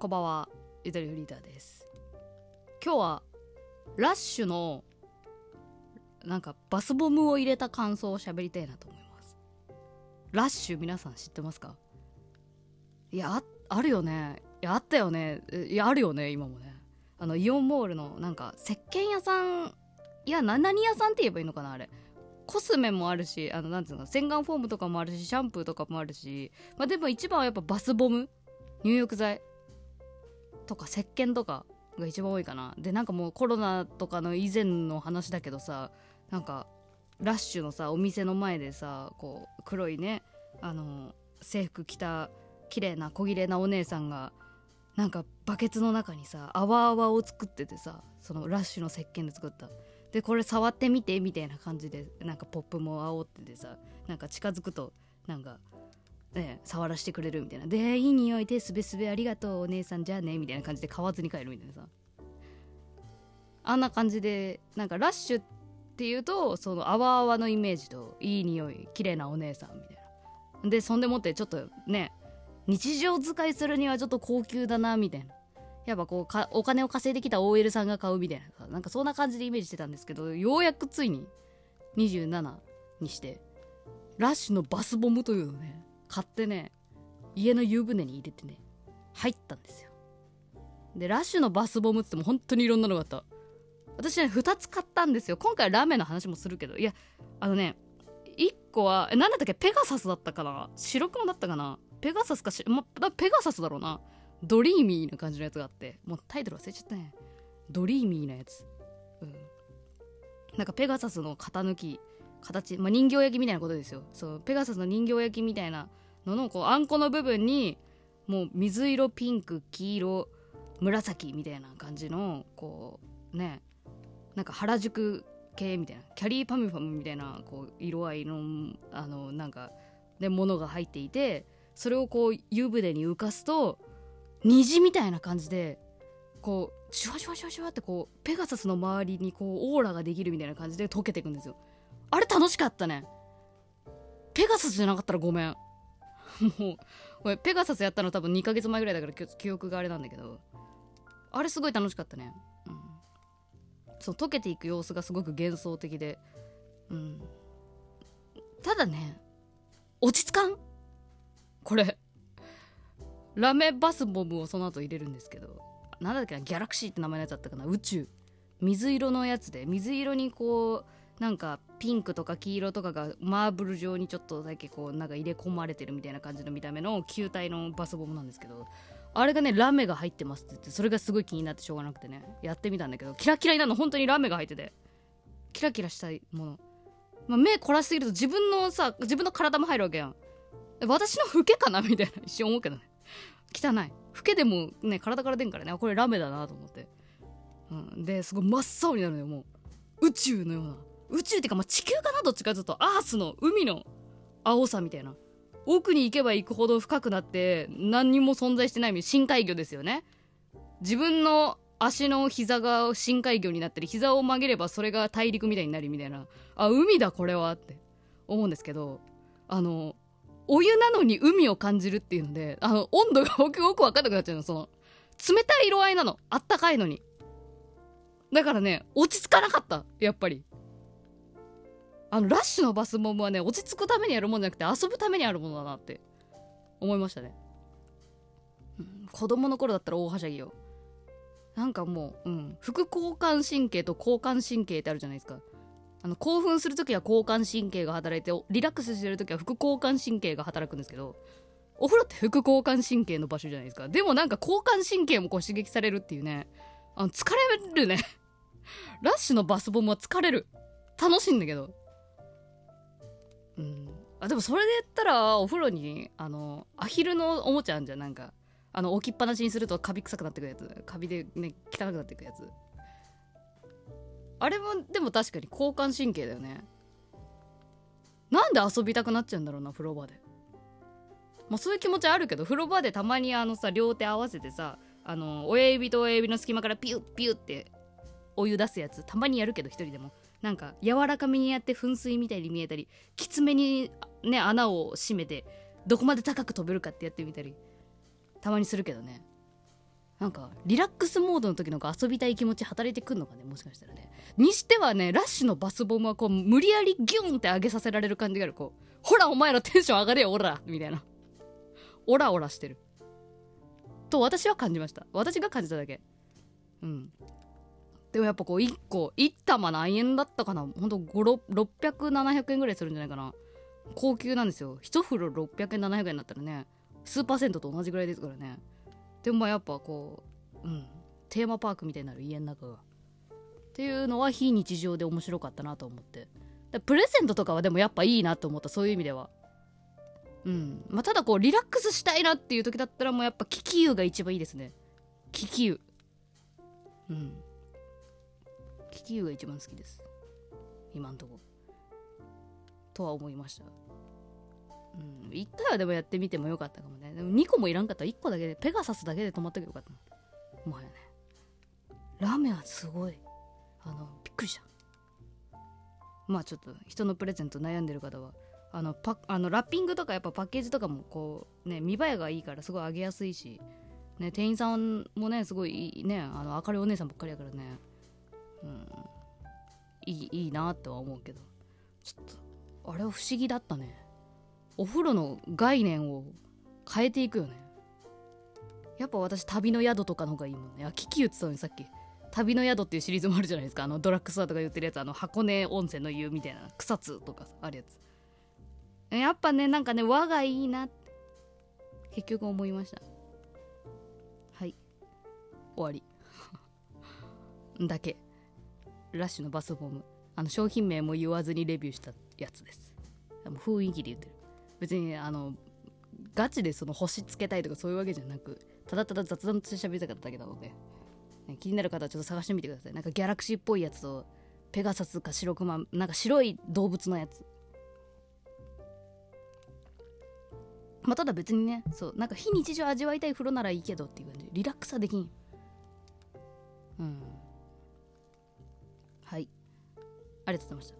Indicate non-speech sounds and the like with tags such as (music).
こんばんはゆとりフリーターです。今日はラッシュのなんかバスボムを入れた感想を喋りたいなと思います。ラッシュ皆さん知ってますか？いやあるよね。いやあったよね。いやあるよね今もね。あのイオンモールのなんか石鹸屋さんいや何屋さんって言えばいいのかなあれ。コスメもあるしあのなんていうの洗顔フォームとかもあるしシャンプーとかもあるし。まあでも一番はやっぱバスボム？入浴剤？とか石鹸とかが一番多いかな。でなんかもうコロナとかの以前の話だけどさなんかラッシュのさお店の前でさこう黒いねあの制服着た綺麗な小綺麗なお姉さんがなんかバケツの中にさ泡泡を作っててさそのラッシュの石鹸で作った。でこれ触ってみてみたいな感じでなんかポップも煽っててさなんか近づくとなんかね触らせてくれるみたいな。でいい匂いですべすべありがとうお姉さんじゃあねみたいな感じで買わずに帰るみたいなさ。あんな感じでなんかラッシュっていうとその泡泡のイメージといい匂い綺麗なお姉さんみたいな。でそんでもってちょっとね日常使いするにはちょっと高級だなみたいな。やっぱこうかお金を稼いできた OL さんが買うみたいななんかそんな感じでイメージしてたんですけどようやくついに27にしてラッシュのバスボムというのね買ってね家の湯船に入れてね入ったんですよ。でラッシュのバスボムっても本当にいろんなのがあった。私ね2つ買ったんですよ。今回ラーメンの話もするけど。いやあのね1個はえ何だったっけ？ペガサスだったかな？白黒だったかな？ペガサスかし、ま、ペガサスだろうな。ドリーミーな感じのやつがあって。もうタイトル忘れちゃったね。ドリーミーなやつ。うん。なんかペガサスの型抜き形、まあ、人形焼きみたいなことですよ。そうペガサスの人形焼きみたいなののこうあんこの部分にもう水色ピンク黄色紫みたいな感じのこうねなんか原宿系みたいなキャリーパミュパムみたいなこう色合いのあのなんかでものが入っていてそれをこう湯船に浮かすと虹みたいな感じでこうシュワシュワシュワシュワってこうペガサスの周りにこうオーラができるみたいな感じで溶けていくんですよ。あれ楽しかったね。ペガサスじゃなかったらごめん。もうこれペガサスやったの多分2ヶ月前ぐらいだから記憶があれなんだけどあれすごい楽しかったね。うん。そう溶けていく様子がすごく幻想的で。うん。ただね落ち着かん？これ。ラメバスボムをその後入れるんですけどなんだっけなギャラクシーって名前のやつだったかな？宇宙。水色のやつで水色にこうなんかピンクとか黄色とかがマーブル状にちょっとだけこうなんか入れ込まれてるみたいな感じの見た目の球体のバスボムなんですけどあれがねラメが入ってますって言ってそれがすごい気になってしょうがなくてね。やってみたんだけどキラキラになるの。本当にラメが入っててキラキラしたいもの、まあ、目凝らしすぎると自分のさ自分の体も入るわけやん。私の老けかなみたいな一瞬思うけどね。汚い。老けでもね体から出んからね。これラメだなと思って、うん、ですごい真っ青になるのよもう。宇宙のような。宇宙っていうか、まあ、地球かなどっちかというとアースの海の青さみたいな。奥に行けば行くほど深くなって何にも存在してない深海魚ですよね。自分の足の膝が深海魚になったり膝を曲げればそれが大陸みたいになるみたいな。あ海だこれはって思うんですけどあのお湯なのに海を感じるっていうのであの温度が (laughs) 僕よく分かんなくなっちゃうの。その冷たい色合いなの。あったかいのに。だからね落ち着かなかった。やっぱり。あのラッシュのバスボムはね落ち着くためにやるもんじゃなくて遊ぶためにあるものだなって思いましたね、うん、子供の頃だったら大はしゃぎよ。なんかもう、うん、副交感神経と交感神経ってあるじゃないですか。あの興奮する時は交感神経が働いてリラックスしてる時は副交感神経が働くんですけどお風呂って副交感神経の場所じゃないですか。でもなんか交感神経もこう刺激されるっていうねあの疲れるね。(laughs) ラッシュのバスボムは疲れる。楽しいんだけど。ん。あでもそれで言ったらお風呂にあのアヒルのおもちゃあんじゃんなんか。あの置きっぱなしにするとカビ臭くなってくるやつ。カビでね汚くなってくるやつ。あれもでも確かに交感神経だよね。なんで遊びたくなっちゃうんだろうな風呂場で。まあそういう気持ちあるけど風呂場でたまにあのさ両手合わせてさあの親指と親指の隙間からピュッピュッってお湯出すやつたまにやるけど一人でも。なんか柔らかめにやって噴水みたいに見えたりきつめにね穴を閉めてどこまで高く飛べるかってやってみたりたまにするけどね。なんかリラックスモードの時の遊びたい気持ち働いてくんのかねもしかしたらね。にしてはねラッシュのバスボムはこう無理やりギュンって上げさせられる感じがある。こうほらお前らテンション上がれよオラみたいな。オラオラしてる。と私は感じました。私が感じただけ。うん。でもやっぱこう1個1玉何円だったかな？ほんと600700円ぐらいするんじゃないかな。高級なんですよ。1袋600円700円だったらね。スーパー銭湯と同じぐらいですからね。でもまあやっぱこううん。テーマパークみたいになる家の中が。っていうのは非日常で面白かったなと思って。プレゼントとかはでもやっぱいいなと思った。そういう意味では。うん。まあただこうリラックスしたいなっていう時だったらもうやっぱ気球が一番いいですね。気球。うん。気球が一番好きです。今んとこ。とは思いました。うん。1回はでもやってみてもよかったかもね。でも2個もいらんかった。ら1個だけでペガサスだけで止まったけどよかったもはやね。ラーメンはすごい。あのびっくりした。まあちょっと人のプレゼント悩んでる方はあのパあのラッピングとかやっぱパッケージとかもこうね見栄えがいいからすごいあげやすいし、ね、店員さんもねすごいねあの明るいお姉さんばっかりやからね。うん。いいいいなとは思うけど。ちょっとあれは不思議だったね。お風呂の概念を変えていくよね。やっぱ私旅の宿とかの方がいいもんね。あキキ言ってたのにさっき。旅の宿っていうシリーズもあるじゃないですか。あのドラッグストアとか言ってるやつ。あの箱根温泉の湯みたいな草津とかあるやつ。やっぱねなんかね和がいいなって。結局思いました。はい。終わり。(laughs) だけ。ラッシュのバスボム。あの商品名も言わずにレビューしたやつです。雰囲気で言ってる。別にあのガチでその星つけたいとかそういうわけじゃなくただただ雑談として喋りたかっただけなので、ね、気になる方はちょっと探してみてください。なんかギャラクシーっぽいやつとペガサスか白クマなんか白い動物のやつ。まあただ別にねそうなんか非日常味わいたい風呂ならいいけどっていう感じ。リラックスはできんありがとうございました。